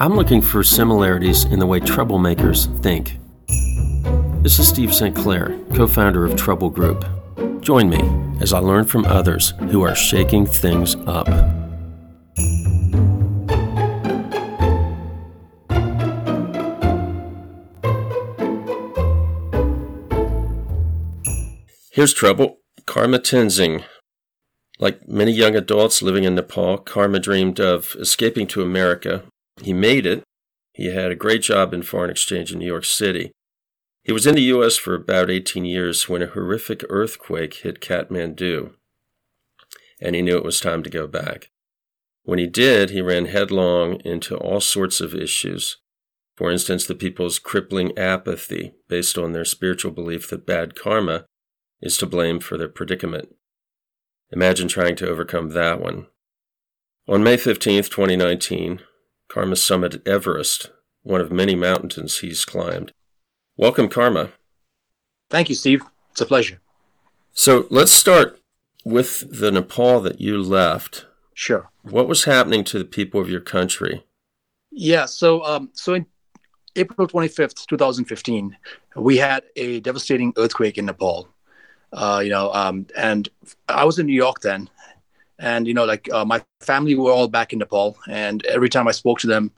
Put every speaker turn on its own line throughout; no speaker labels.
I'm looking for similarities in the way troublemakers think. This is Steve St. Clair, co founder of Trouble Group. Join me as I learn from others who are shaking things up. Here's trouble. Karma Tenzing. Like many young adults living in Nepal, Karma dreamed of escaping to America he made it. He had a great job in foreign exchange in New York City. He was in the U.S. for about 18 years when a horrific earthquake hit Kathmandu, and he knew it was time to go back. When he did, he ran headlong into all sorts of issues. For instance, the people's crippling apathy based on their spiritual belief that bad karma is to blame for their predicament. Imagine trying to overcome that one. On May 15, 2019, Karma summited Everest, one of many mountains he's climbed. Welcome, Karma.
Thank you, Steve. It's a pleasure.
So let's start with the Nepal that you left.
Sure.
What was happening to the people of your country?
Yeah, so um, so in April 25th, 2015, we had a devastating earthquake in Nepal. Uh, you know, um, and I was in New York then, and you know like uh, my family were all back in nepal. And every time i spoke to them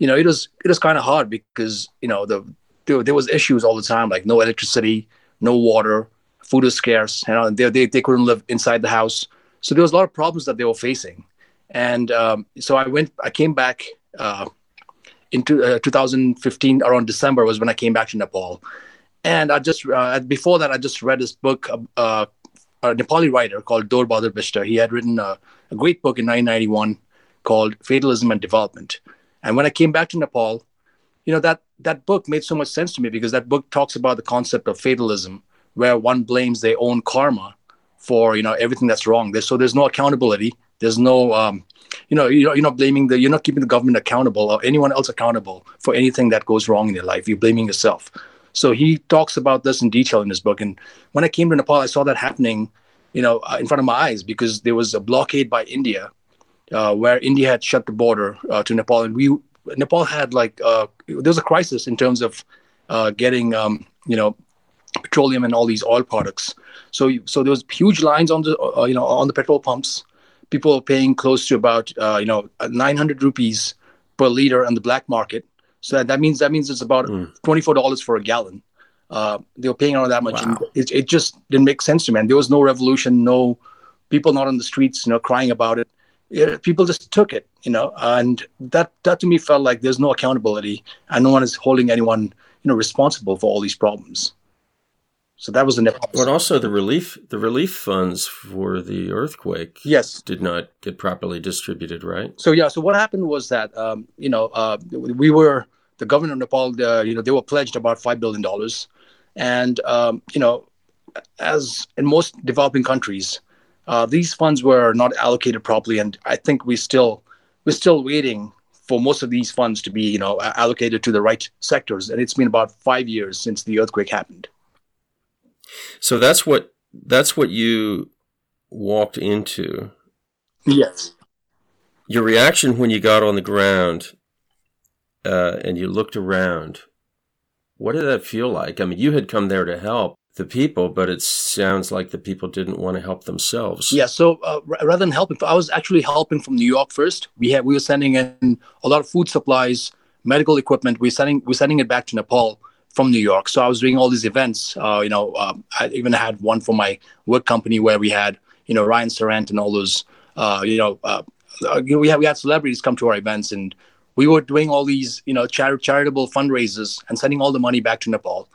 you know it was it was kind of hard because you know the there, there, was issues all the time like no electricity no water food was scarce you know and they, they, they couldn't live inside the house. So there was a lot of problems that they were facing. And um, so i went i came back uh, into uh, 2015 around december was when i came back to nepal. And i just uh, before that i just read this book uh, a Nepali writer called Dor Bahadur Bista. He had written a, a, great book in 1991 called Fatalism and Development. And when I came back to Nepal, you know that that book made so much sense to me because that book talks about the concept of fatalism, where one blames their own karma for you know everything that's wrong. There's, so there's no accountability. There's no um, you know you're, you're not blaming the you're not keeping the government accountable or anyone else accountable for anything that goes wrong in your life. You're blaming yourself. So he talks about this in detail in his book. And when I came to Nepal, I saw that happening, you know, uh, in front of my eyes because there was a blockade by India, uh, where India had shut the border uh, to Nepal, and we Nepal had like uh, there was a crisis in terms of uh, getting, um, you know, petroleum and all these oil products. So so there was huge lines on the uh, you know on the petrol pumps. People were paying close to about you know 900 rupees per liter on the black market so that, that means that means it's about mm. twenty four dollars for a gallon. Uh, they were paying around that much, wow. and it, it just didn't make sense to me. And there was no revolution, no people not on the streets, you know, crying about it. it people just took it, you know, and that that to me felt like there's no accountability, and no one is holding anyone, you know, responsible for all these problems. So that was the Nepal.
But also the relief the relief funds for the earthquake.
Yes,
did not get properly distributed, right?
So yeah. So what happened was that um, you know uh, we were the government of Nepal. Uh, you know they were pledged about five billion dollars, and um, you know as in most developing countries, uh, these funds were not allocated properly, and I think we still we're still waiting for most of these funds to be you know allocated to the right sectors. And it's been about five years since the earthquake happened.
So that's what that's what you walked into.
Yes.
Your reaction when you got on the ground uh, and you looked around, what did that feel like? I mean, you had come there to help the people, but it sounds like the people didn't want to help themselves.
Yeah. So uh, rather than helping, I was actually helping from New York first. We had we were sending in a lot of food supplies, medical equipment. We we're sending we're sending it back to Nepal from New York. So I was doing all these events. Uh, you know, uh, I even had one for my work company where we had, you know, Ryan Serhant and all those, uh, you know, uh, uh, we had we had celebrities come to our events, and we were doing all these, you know, char- charitable fundraisers and sending all the money back to Nepal.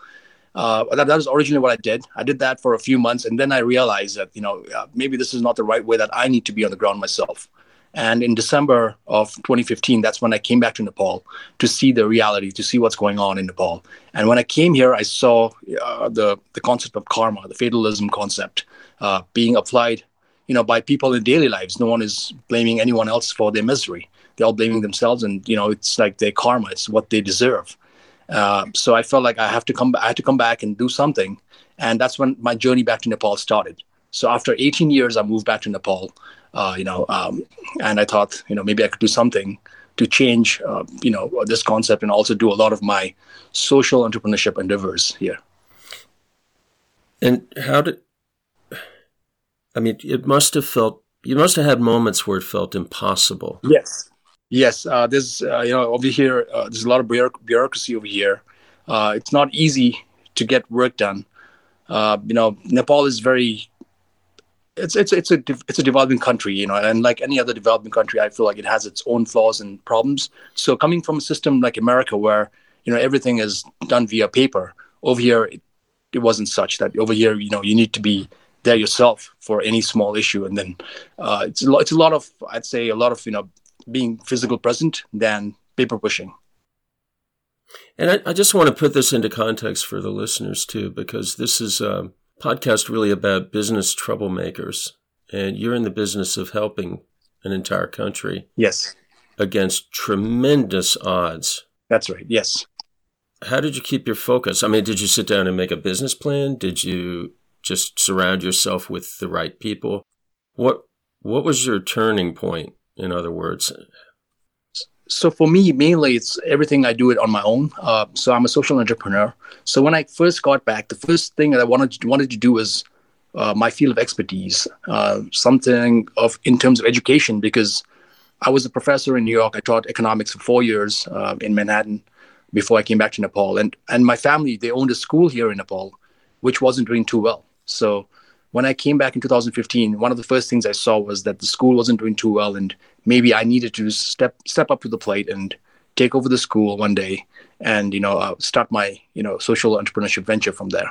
Uh, that, that was originally what I did. I did that for a few months, and then I realized that, you know, maybe this is not the right way that I need to be on the ground myself. And in December of 2015, that's when I came back to Nepal to see the reality, to see what's going on in Nepal. And when I came here, I saw uh, the the concept of karma, the fatalism concept, uh, being applied, you know, by people in daily lives. No one is blaming anyone else for their misery. They're all blaming themselves, and you know, it's like their karma. It's what they deserve. Uh, so I felt like I have to come. I had to come back and do something, and that's when my journey back to Nepal started. So after 18 years, I moved back to Nepal you know, um, and I thought, you know, maybe I could do something to change, uh, you know, this concept and also do a lot of my social entrepreneurship endeavors here.
And how did? I mean, it must have felt. You must have had moments where it felt impossible.
Yes, yes. Uh, there's, uh, you know, over here, uh, there's a lot of bureaucracy over here. Uh, it's not easy to get work done. Uh, you know, Nepal is very it's it's it's a it's a developing country, you know, and like any other developing country, I feel like it has its own flaws and problems. So coming from a system like America, where you know everything is done via paper, over here it, it wasn't such that over here, you know, you need to be there yourself for any small issue, and then uh, it's a lot, it's a lot of I'd say a lot of you know being physical present than paper pushing.
And I, I just want to put this into context for the listeners too, because this is. Um, podcast really about business troublemakers, and you're in the business of helping an entire country.
Yes.
Against tremendous odds.
That's right. Yes.
How did you keep your focus? I mean, did you sit down and make a business plan? Did you just surround yourself with the right people? What what was your turning point, in other words?
So for me mainly it's everything i do it on my own. Uh, so i'm a social entrepreneur. So when i first got back the first thing that i wanted to, wanted to do was uh, my field of expertise uh, something of in terms of education because i was a professor in new york. I taught economics for four years uh, in manhattan before i came back to nepal. And and my family they owned a school here in nepal which wasn't doing too well. So when I came back in 2015, one of the first things I saw was that the school wasn't doing too well, and maybe I needed to step step up to the plate and take over the school one day, and you know uh, start my you know social entrepreneurship venture from there.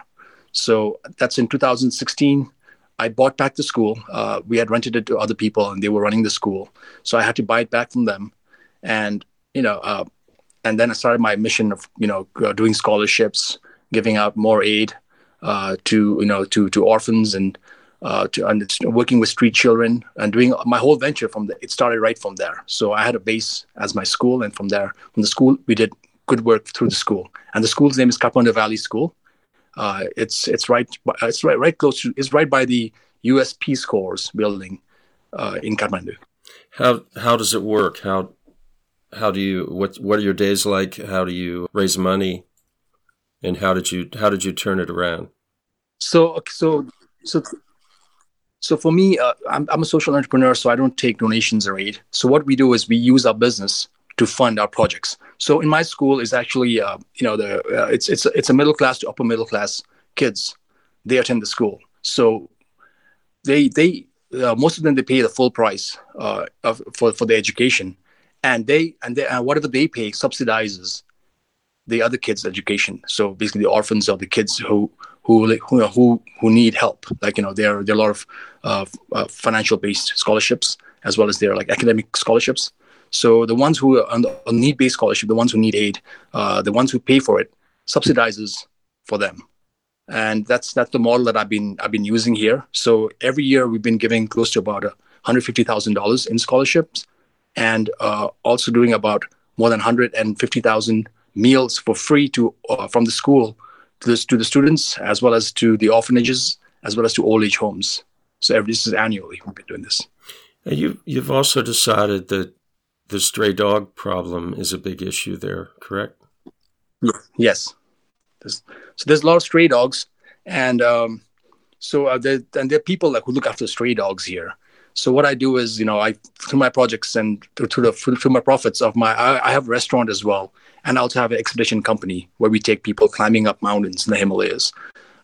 So that's in 2016. I bought back the school. Uh, we had rented it to other people, and they were running the school, so I had to buy it back from them, and you know, uh, and then I started my mission of you know doing scholarships, giving out more aid, uh, to you know to to orphans and uh, to and working with street children and doing my whole venture from the, it started right from there. So I had a base as my school, and from there, from the school, we did good work through the school. And the school's name is Kathmandu Valley School. Uh, it's it's right it's right right close to it's right by the U.S. Peace Corps building uh, in Kathmandu.
How how does it work? How how do you what what are your days like? How do you raise money? And how did you how did you turn it around?
So so so so for me, uh, I'm I'm a social entrepreneur, so I don't take donations or aid. So what we do is we use our business to fund our projects. So in my school is actually uh, you know the uh, it's it's it's a middle class to upper middle class kids. They attend the school, so they they uh, most of them they pay the full price uh, of, for for the education, and they and they, whatever they pay subsidizes the other kids' education. So basically, the orphans are the kids who who who who, who need help. Like you know, there there are a lot of uh, uh, financial based scholarships as well as there are like academic scholarships. So the ones who are on, on need based scholarship, the ones who need aid, uh, the ones who pay for it, subsidizes for them. And that's that's the model that I've been I've been using here. So every year we've been giving close to about hundred fifty thousand dollars in scholarships, and uh, also doing about more than hundred and fifty thousand meals for free to uh, from the school to the, to the students as well as to the orphanages as well as to old age homes. So every, this is annually we've been doing this.
And you you've also decided that the stray dog problem is a big issue there, correct?
Yes. There's, so there's a lot of stray dogs, and um, so uh, there, and there are people like who look after stray dogs here. So what I do is, you know, I through my projects and through, the through my profits of my, I, I have a restaurant as well, and I also have an expedition company where we take people climbing up mountains in the Himalayas.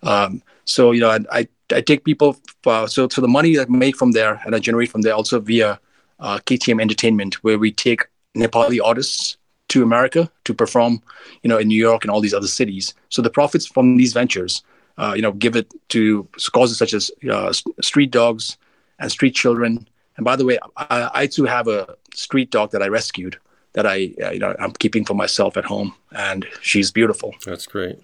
Um, so you know, I, I, I take people uh, so so the money that I make from there and I generate from there also via uh, KTM Entertainment, where we take Nepali artists to America to perform, you know, in New York and all these other cities. So the profits from these ventures, uh, you know, give it to causes such as uh, street dogs and street children. And by the way, I, I too have a street dog that I rescued that I uh, you know I'm keeping for myself at home, and she's beautiful.
That's great.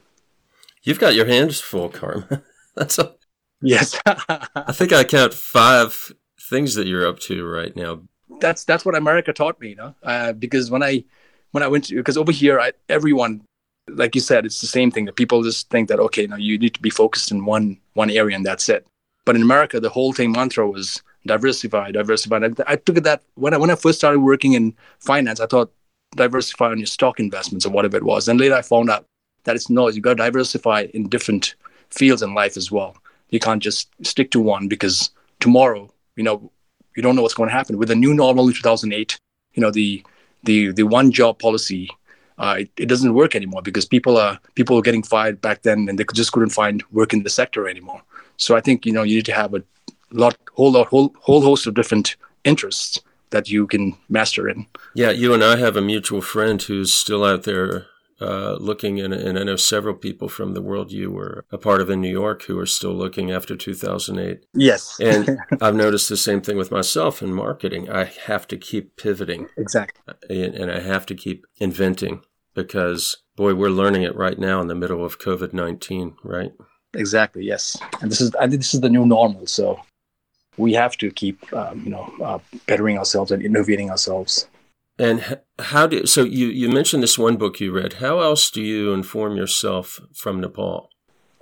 You've got your hands full, Karma. That's a
yes.
I think I count five things that you're up to right now.
That's that's what America taught me, you know. Uh, because when I when I went to because over here, I, everyone, like you said, it's the same thing. That people just think that okay, now you need to be focused in one one area and that's it. But in America, the whole thing mantra was diversify, diversify. I, I took that when I when I first started working in finance, I thought diversify on your stock investments or whatever it was. And later I found out that it's no, You've got to diversify in different fields in life as well. You can't just stick to one because tomorrow, you know, you don't know what's going to happen. With the new normal in 2008, you know, the the the one job policy, uh, it, it doesn't work anymore because people are people were getting fired back then and they just couldn't find work in the sector anymore. So I think you know you need to have a lot, whole lot, whole whole host of different interests that you can master in.
Yeah, you and I have a mutual friend who's still out there uh, looking, and, and I know several people from the world you were a part of in New York who are still looking after 2008.
Yes.
and I've noticed the same thing with myself in marketing. I have to keep pivoting.
Exactly.
And, and I have to keep inventing because, boy, we're learning it right now in the middle of COVID 19, right?
Exactly. Yes. And this is, I think this is the new normal. So we have to keep, um, you know, uh, bettering ourselves and innovating ourselves.
And how do so you you mentioned this one book you read? How else do you inform yourself from Nepal?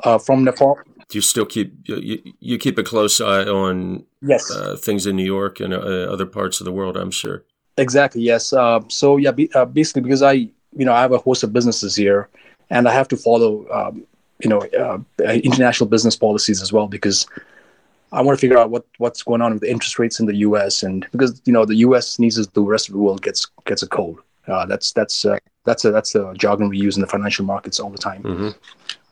Uh, from Nepal.
Do you still keep you, you keep a close eye on
yes
uh, things in New York and uh, other parts of the world? I'm sure.
Exactly. Yes. Uh, so yeah, be, uh, basically because I you know I have a host of businesses here, and I have to follow um, you know uh, international business policies as well because I want to figure out what what's going on with the interest rates in the U.S. and because you know the U.S. sneezes, the rest of the world gets gets a cold. Uh, that's that's uh, that's a that's the jargon we use in the financial markets all the time. Mm-hmm.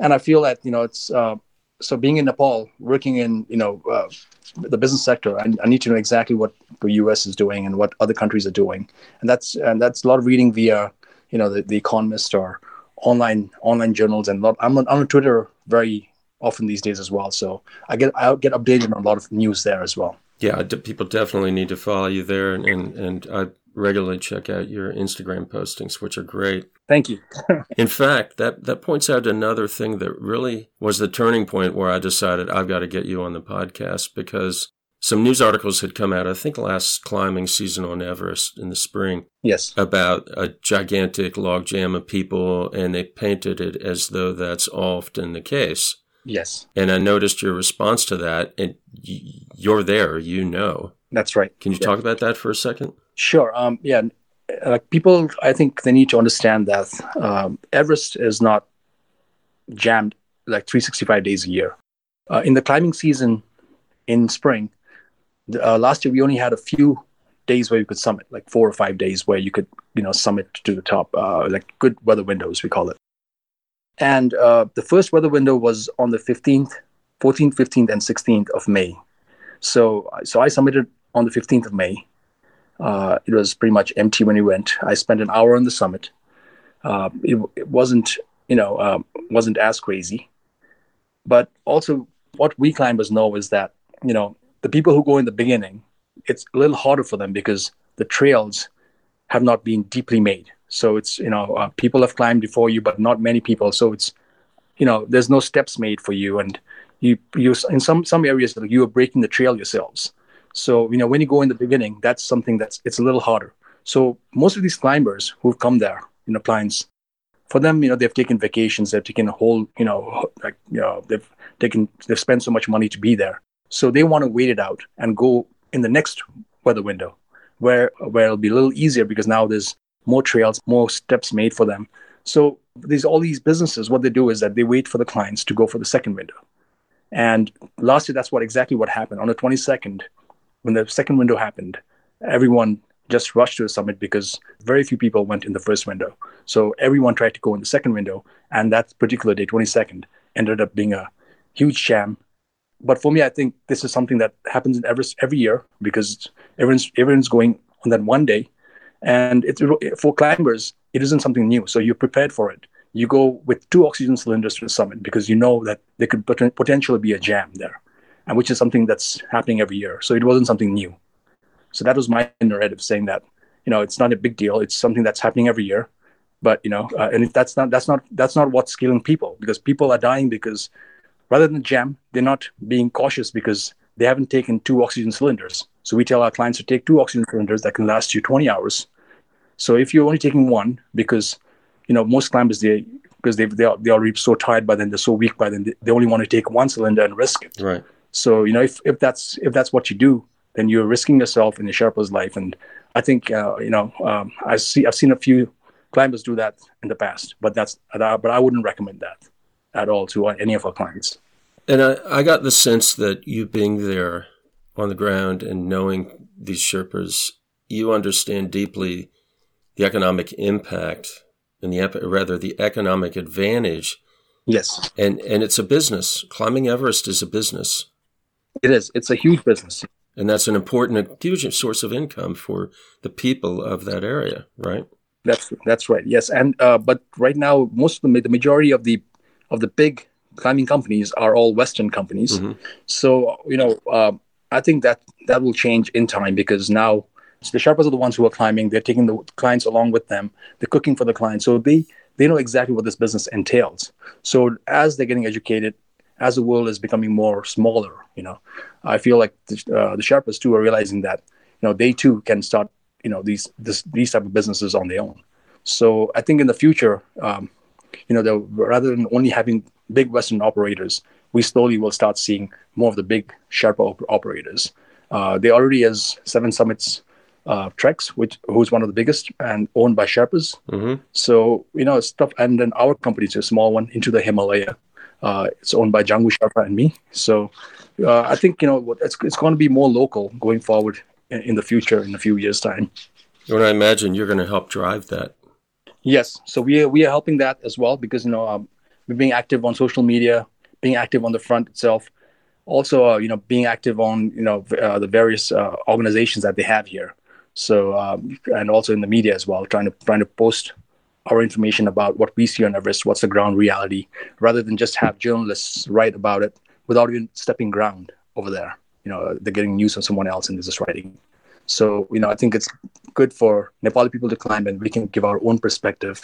And I feel that you know it's uh, so being in Nepal, working in you know uh, the business sector, I, I, need to know exactly what the U.S. is doing and what other countries are doing, and that's and that's a lot of reading via you know the, the Economist or online online journals and lot, I'm on, I'm on Twitter very often these days as well. So I get I get updated on a lot of news there as well.
Yeah, people definitely need to follow you there, and and, and I regularly check out your Instagram postings, which are great.
Thank you.
In fact, that that points out another thing that really was the turning point where I decided I've got to get you on the podcast because some news articles had come out, I think last climbing season on Everest in the spring.
Yes.
About a gigantic logjam of people, and they painted it as though that's often the case.
Yes.
And I noticed your response to that, and you're there, you know.
That's right.
Can you yeah. talk about that for a second?
Sure. Um, yeah. Like people, I think they need to understand that um, Everest is not jammed like 365 days a year. Uh, in the climbing season in spring, uh, last year we only had a few days where you could summit, like four or five days where you could, you know, summit to the top, uh, like good weather windows, we call it. And uh, the first weather window was on the 15th, 14th, 15th, and 16th of May. So, so I submitted on the 15th of May. Uh, it was pretty much empty when we went. I spent an hour on the summit. Uh, it, it, wasn't, you know, um, wasn't as crazy. But also, what we climbers know is that, you know, the people who go in the beginning, it's a little harder for them because the trails have not been deeply made. So it's you know uh, people have climbed before you, but not many people. So it's you know there's no steps made for you, and you you in some some areas you are breaking the trail yourselves. So you know when you go in the beginning, that's something that's it's a little harder. So most of these climbers who've come there, know, clients, for them, you know, they've taken vacations, they've taken a whole, you know, like you know, they've taken they've spent so much money to be there. So they want to wait it out and go in the next weather window, where where it'll be a little easier because now there's more trails, more steps made for them. So these all these businesses, what they do is that they wait for the clients to go for the second window. And last year, that's what exactly what happened. On the 22nd, when the second window happened, everyone just rushed to the summit because very few people went in the first window. So everyone tried to go in the second window, and that particular day, 22nd, ended up being a huge sham. But for me, I think this is something that happens in every every year because everyone's everyone's going on that one day and it's for climbers, it isn't something new. So you're prepared for it. You go with two oxygen cylinders to the summit because you know that there could potentially be a jam there, and which is something that's happening every year. So it wasn't something new. So that was my narrative, saying that you know it's not a big deal. It's something that's happening every year, but you know, uh, and that's not that's not that's not what's killing people because people are dying because rather than jam, they're not being cautious because they haven't taken two oxygen cylinders. So we tell our clients to take two oxygen cylinders that can last you 20 hours so if you're only taking one, because you know most climbers they because they they are, they are so tired by then they're so weak by then they, they only want to take one cylinder and risk it.
Right.
So you know if, if that's if that's what you do, then you're risking yourself and the Sherpa's life. And I think uh, you know um, I see I've seen a few climbers do that in the past, but that's but I wouldn't recommend that at all to any of our clients.
And I, I got the sense that you being there on the ground and knowing these Sherpas, you understand deeply the economic impact and the rather the economic advantage.
Yes.
And and it's a business. Climbing Everest is a business.
It is. It's a huge business.
And that's an important, huge source of income for the people of that area, right?
That's that's right. Yes, and uh, but right now, most of the the majority of the of the big climbing companies are all Western companies. Mm-hmm. So you know, uh, I think that that will change in time because now the Sherpas are the ones who are climbing. They're taking the clients along with them. They're cooking for the clients, so they they know exactly what this business entails. So as they're getting educated, as the world is becoming more smaller, you know, I feel like the, uh, the Sherpas too are realizing that you know they too can start you know these this, these type of businesses on their own. So I think in the future, um, you know, rather than only having big Western operators, we slowly will start seeing more of the big Sherpa op- operators. Uh, there already is Seven Summits uh, Treks, which who's one of the biggest and owned by Sherpas. Mm-hmm. So you know stuff, and then our company is a small one into the Himalaya. Uh, it's owned by Janggu Sherpa and me. So uh, I think you know it's it's going to be more local going forward in, in the future in a few years' time.
And I imagine you're going to help drive that.
Yes, so we are, we are helping that as well because you know um, we're being active on social media, being active on the front itself, also uh, you know being active on you know uh, the various uh, organizations that they have here. So um, and also in the media as well, trying to trying to post our information about what we see on Everest, what's the ground reality, rather than just have journalists write about it without even stepping ground over there. You know, they're getting news on someone else and they're just writing. So, you know, I think it's good for Nepali people to climb and we can give our own perspective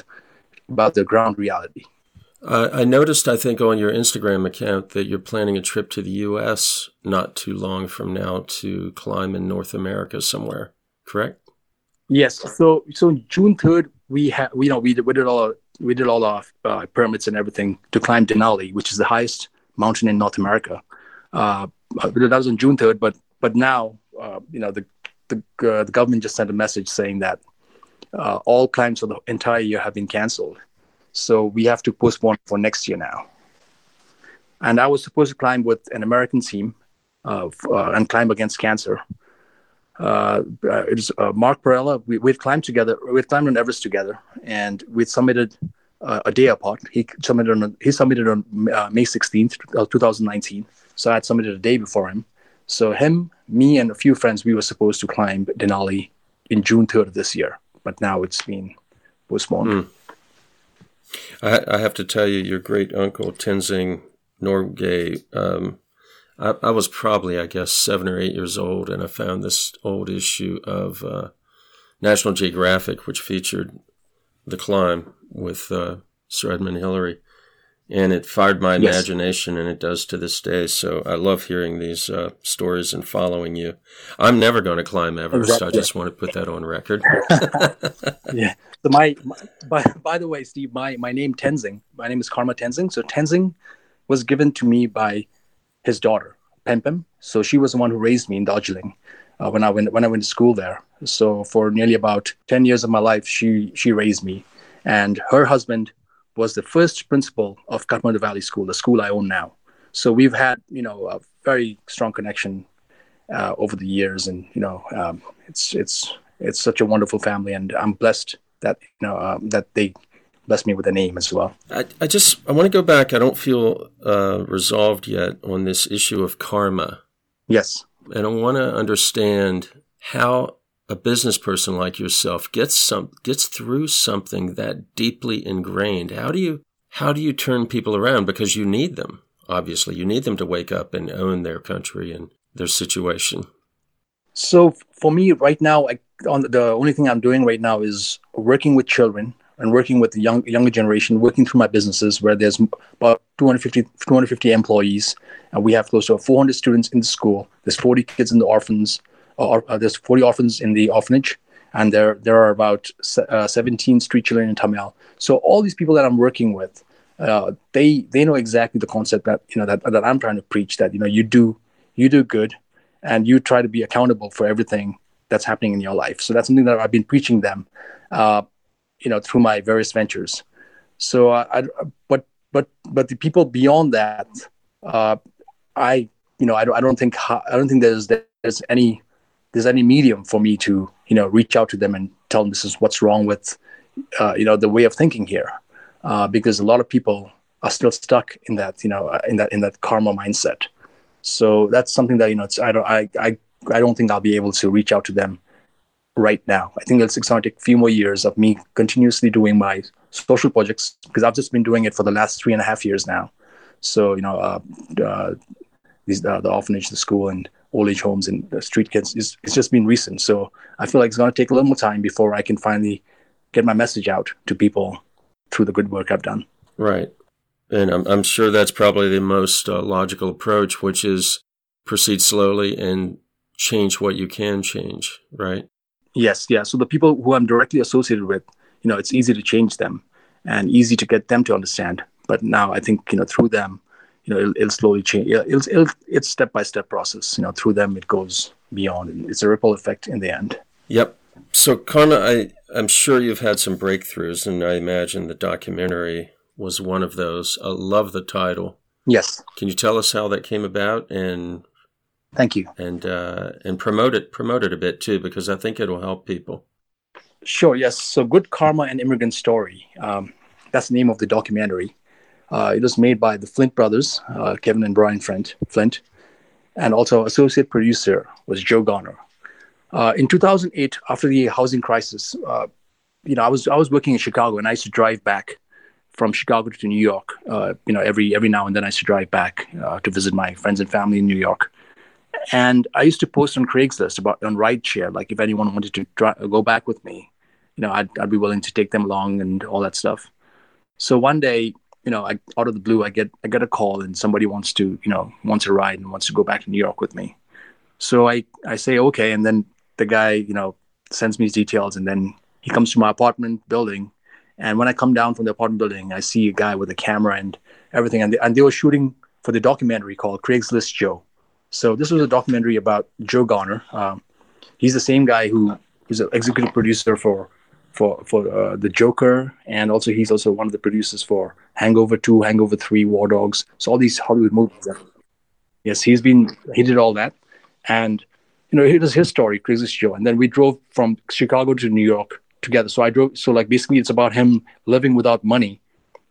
about the ground reality.
Uh, I noticed, I think, on your Instagram account that you're planning a trip to the U.S. not too long from now to climb in North America somewhere. Correct?
Yes. So, so June third, we had, you know, we did, we did all we did all our uh, permits and everything to climb Denali, which is the highest mountain in North America. Uh, that was on June third, but but now, uh, you know, the the, uh, the government just sent a message saying that uh, all climbs for the entire year have been canceled. So we have to postpone for next year now. And I was supposed to climb with an American team uh, and climb against cancer. Uh, uh it was uh, Mark Perella. We, we'd climbed together. We'd climbed on Everest together, and we'd submitted uh, a day apart. He submitted on he submitted on May sixteenth, two thousand nineteen. So I had submitted a day before him, so him, me, and a few friends, we were supposed to climb Denali in June 3rd of this year, but now it's been postponed. Mm.
I, I, have to tell you, your great uncle Tenzing Norgay. Um, I, I, was probably, I guess, seven or eight years old, and I found this old issue of uh, National Geographic, which featured the climb with uh, Sir Edmund Hillary and it fired my yes. imagination and it does to this day. So i love hearing these uh, stories and following you. I'm never going to climb everest. Exactly. i just want to put that on record.
Yeah. So my, my, by, by the way steve my, my name tenzing my name is karma tenzing. So tenzing was given to me by his daughter pempem so she was the one who raised me in darjeeling uh, when i went when i went to school there. So for nearly about 10 years of my life she she raised me. And her husband was the first principal of Kathmandu Valley School, the school I own now. So we've had, you know, a very strong connection uh, over the years, and you know, um, it's it's it's such a wonderful family, and I'm blessed that you know um, that they blessed me with a name as well.
I, I just I want to go back. I don't feel uh, resolved yet on this issue of karma.
Yes,
and I want to understand how a business person like yourself gets some gets through something that deeply ingrained how do you how do you turn people around? Because you need them obviously. You need them to wake up and own their country and their situation.
So for me right now I, on the only thing i'm doing right now is working with children and working with the young younger generation working through my businesses where there's about 250 250 employees and we have close to 400 students in the school. There's 40 kids in the orphans or, uh, there's 40 orphans in the orphanage, and there there are about uh, 17 street children in Thamel. So all these people that I'm working with, uh, they they know exactly the concept that you know that that I'm trying to preach. That you know you do you do good, and you try to be accountable for everything that's happening in your life. So that's something that I've been preaching them, uh, you know, through my various ventures. So uh, I, but but but the people beyond that, uh, I you know I don't I don't think I don't think there's there's any there's any medium for me to you know reach out to them and tell them this is what's wrong with uh, you know the way of thinking here, uh, because a lot of people are still stuck in that you know in that in that karma mindset. So that's something that you know it's I don't I I I don't think I'll be able to reach out to them right now. I think it's, it's going to take a few more years of me continuously doing my social projects because I've just been doing it for the last three and a half years now. So you know, uh, uh, these uh, the orphanage, the school, and old age homes and street kids. It's, it's just been recent. So I feel like it's going to take a little more time before I can finally get my message out to people through the good work I've done.
Right. And I'm, I'm sure that's probably the most uh, logical approach, which is proceed slowly and change what you can change, right?
Yes, yeah. So the people who I'm directly associated with, you know, it's easy to change them and easy to get them to understand. But now I think, you know, through them, you know, it'll, it'll slowly change. It'll, it'll, it's step by step process. You know, through them it goes beyond, and it's a ripple effect in the end.
Yep. So Karma, I I'm sure you've had some breakthroughs, and I imagine the documentary was one of those. I love the title.
Yes.
Can you tell us how that came about and
Thank you.
And uh, and promote it promote it a bit too because I think it'll help people.
Sure. Yes. So, Good Karma and Immigrant Story. Um, that's the name of the documentary. Uh, it was made by the Flint brothers, uh, Kevin and Brian Flint, Flint, and also associate producer was Joe Garner. Uh, in 2008, after the housing crisis, uh, you know, I was I was working in Chicago, and I used to drive back from Chicago to New York. Uh, you know, every every now and then I used to drive back uh, to visit my friends and family in New York. And I used to post on Craigslist about on rideshare, like if anyone wanted to try, go back with me, you know, I'd I'd be willing to take them along and all that stuff. So one day, you know, I, out of the blue, I get I get a call and somebody wants to, you know, wants a ride and wants to go back to New York with me. So I I say okay, and then the guy, you know, sends me his details, and then he comes to my apartment building, and when I come down from the apartment building, I see a guy with a camera and everything, and they, and they were shooting for the documentary called Craigslist Joe. So this was a documentary about Joe Garner. Um, he's the same guy who is an executive producer for for for uh, the Joker, and also he's also one of the producers for Hangover Two, Hangover Three, War Dogs. So all these Hollywood movies. Yes, he's been he did all that, and you know it was his story, Craigslist Joe. And then we drove from Chicago to New York together. So I drove. So like basically, it's about him living without money,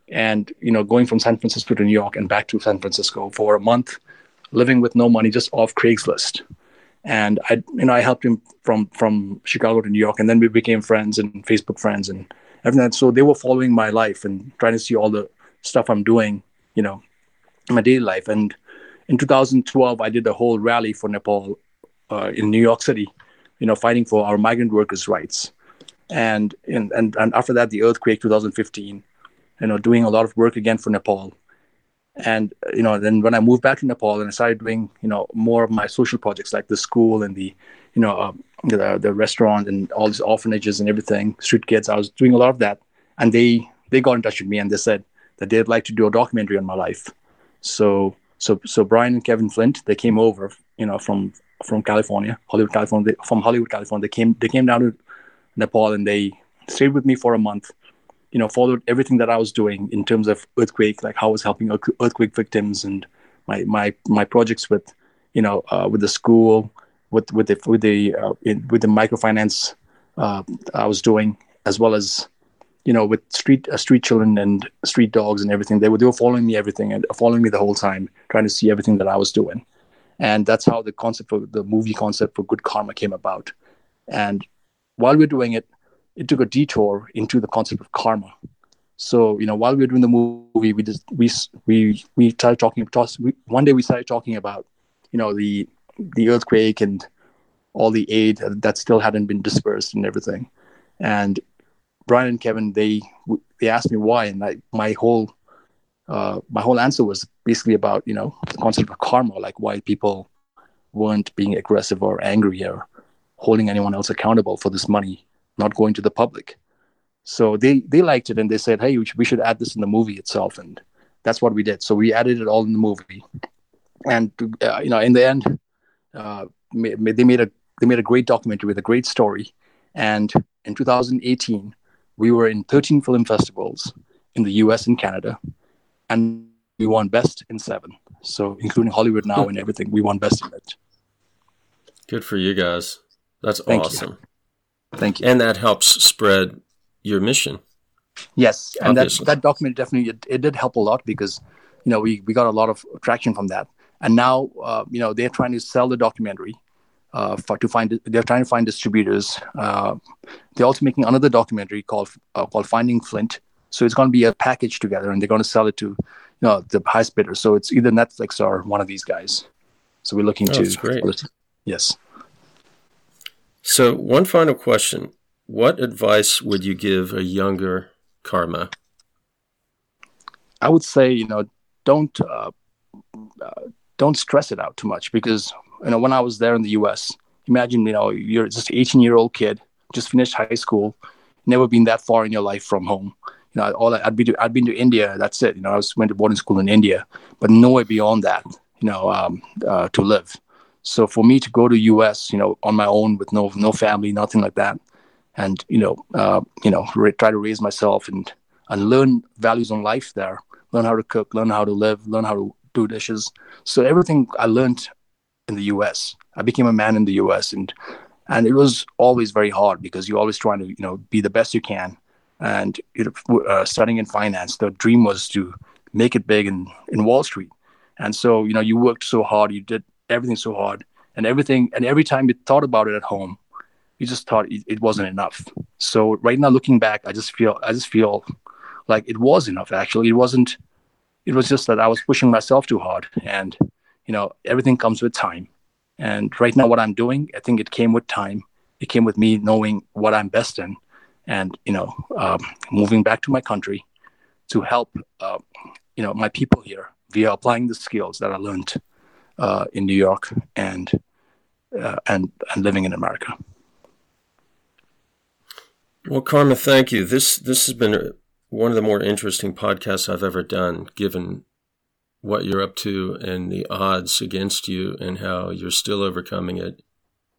and you know going from San Francisco to New York and back to San Francisco for a month, living with no money, just off Craigslist and I you know I helped him from from Chicago to New York, and then we became friends and Facebook friends and everything. So they were following my life and trying to see all the stuff I'm doing, you know, my daily life. And in 2012, I did a whole rally for Nepal uh, in New York City, you know, fighting for our migrant workers' rights. And and, and after that, the earthquake 2015, you know, doing a lot of work again for Nepal and you know then when i moved back to nepal and i started doing you know more of my social projects like the school and the you know uh, the, the restaurant and all these orphanages and everything street kids. I was doing a lot of that. And they they got in touch with me and they said that they'd like to do a documentary on my life. So so so brian and kevin flint they came over you know from from california hollywood california they, from hollywood california. They came they came down to nepal and they stayed with me for a month you know followed everything that I was doing in terms of earthquake, like how I was helping earthquake victims and my my my projects with you know uh, with the school, with with the with the uh, in, with the microfinance uh, I was doing, as well as you know with street uh, street children and street dogs and everything. They were they were following me everything and following me the whole time, trying to see everything that I was doing, and that's how the concept for the movie concept for Good Karma came about. And while we we're doing it, it took a detour into the concept of karma. So you know, while we were doing the movie, we just we we we started talking. We, one day we started talking about you know the the earthquake and all the aid that still hadn't been dispersed and everything. And Brian and Kevin they they asked me why, and I, my whole uh, my whole answer was basically about you know the concept of karma, like why people weren't being aggressive or angry or holding anyone else accountable for this money not going to the public. So they they liked it and they said, hey, we should, we should add this in the movie itself, and that's what we did. So we added it all in the movie, and uh, you know, in the end, uh, they made a they made a great documentary with a great story. And in 2018, we were in 13 film festivals in the U.S. and Canada, and we won best in seven. So including Hollywood now and everything, we won best in it.
Good for you guys. That's
Thank
awesome.
You. Thank you.
And that helps spread your mission.
Yes, and that that document definitely it, it, did help a lot because you know we we got a lot of traction from that. And now uh, you know they're trying to sell the documentary uh, for, to find they're trying to find distributors. Uh, they're also making another documentary called uh, called Finding Flint. So it's going to be a package together, and they're going to sell it to you know the highest bidder. So it's either Netflix or one of these guys. So we're looking
oh,
to.
That's great.
Yes.
So one final question: What advice would you give a younger Karma?
I would say you know don't uh, uh, don't stress it out too much because you know when I was there in the U.S. Imagine you know you're just an 18 year old kid just finished high school, never been that far in your life from home. You know, all I'd be to, I'd been to India. That's it. You know, I was went to boarding school in India, but nowhere beyond that. You know, um, uh, to live. So for me to go to U.S. You know, on my own with no no family, nothing like that, and you know, uh, you know, re- try to raise myself and and learn values on life there. Learn how to cook, learn how to live, learn how to do dishes. So everything I learned in the U.S. I became a man in the U.S. and and it was always very hard because you're always trying to you know be the best you can. And you know, uh, studying in finance, the dream was to make it big in in Wall Street. And so you know you worked so hard, you did everything so hard, and everything and every time you thought about it at home, you just thought it, it wasn't enough. So right now, looking back, I just feel I just feel like it was enough. Actually, it wasn't. It was just that I was pushing myself too hard, and you know everything comes with time. And right now, what I'm doing, I think it came with time. It came with me knowing what I'm best in, and you know, um, moving back to my country to help, uh, you know, my people here via applying the skills that I learned uh, in New York and uh, and and living in America.
Well, Karma, thank you. This this has been one of the more interesting podcasts I've ever done, given what you're up to and the odds against you and how you're still overcoming it.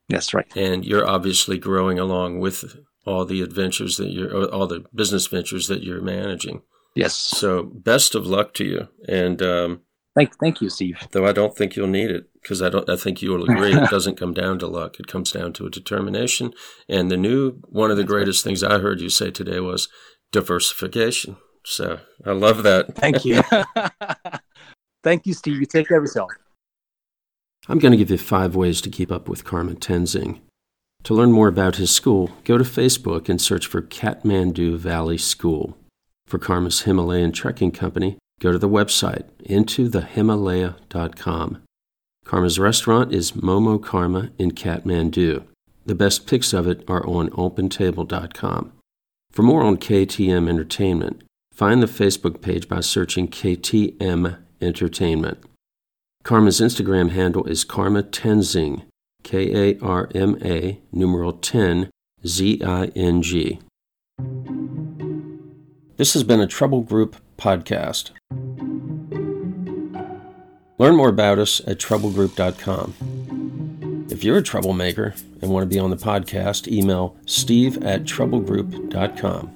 That's right.
And you're obviously growing along with all the adventures that you're, all the business ventures that you're managing.
Yes.
So best of luck to you. And um,
thank, thank you, Steve.
Though I don't think you'll need it because I don't. I think you will agree. it doesn't come down to luck. It comes down to a determination. And the new one of the greatest right. things I heard you say today was diversification. So I love that.
Thank you. Thank you, Steve. You take care of yourself.
I'm going to give you five ways to keep up with Karma Tenzing. To learn more about his school, go to Facebook and search for Kathmandu Valley School. For Karma's Himalayan Trekking Company, go to the website intothehimalaya.com. Karma's restaurant is Momo Karma in Kathmandu. The best pics of it are on opentable.com. For more on KTM Entertainment, find the Facebook page by searching KTM Entertainment. Karma's Instagram handle is Karma Tenzing, K A R M A, numeral 10, Z I N G. This has been a Trouble Group podcast. Learn more about us at troublegroup.com. If you're a troublemaker and want to be on the podcast, email steve at troublegroup.com.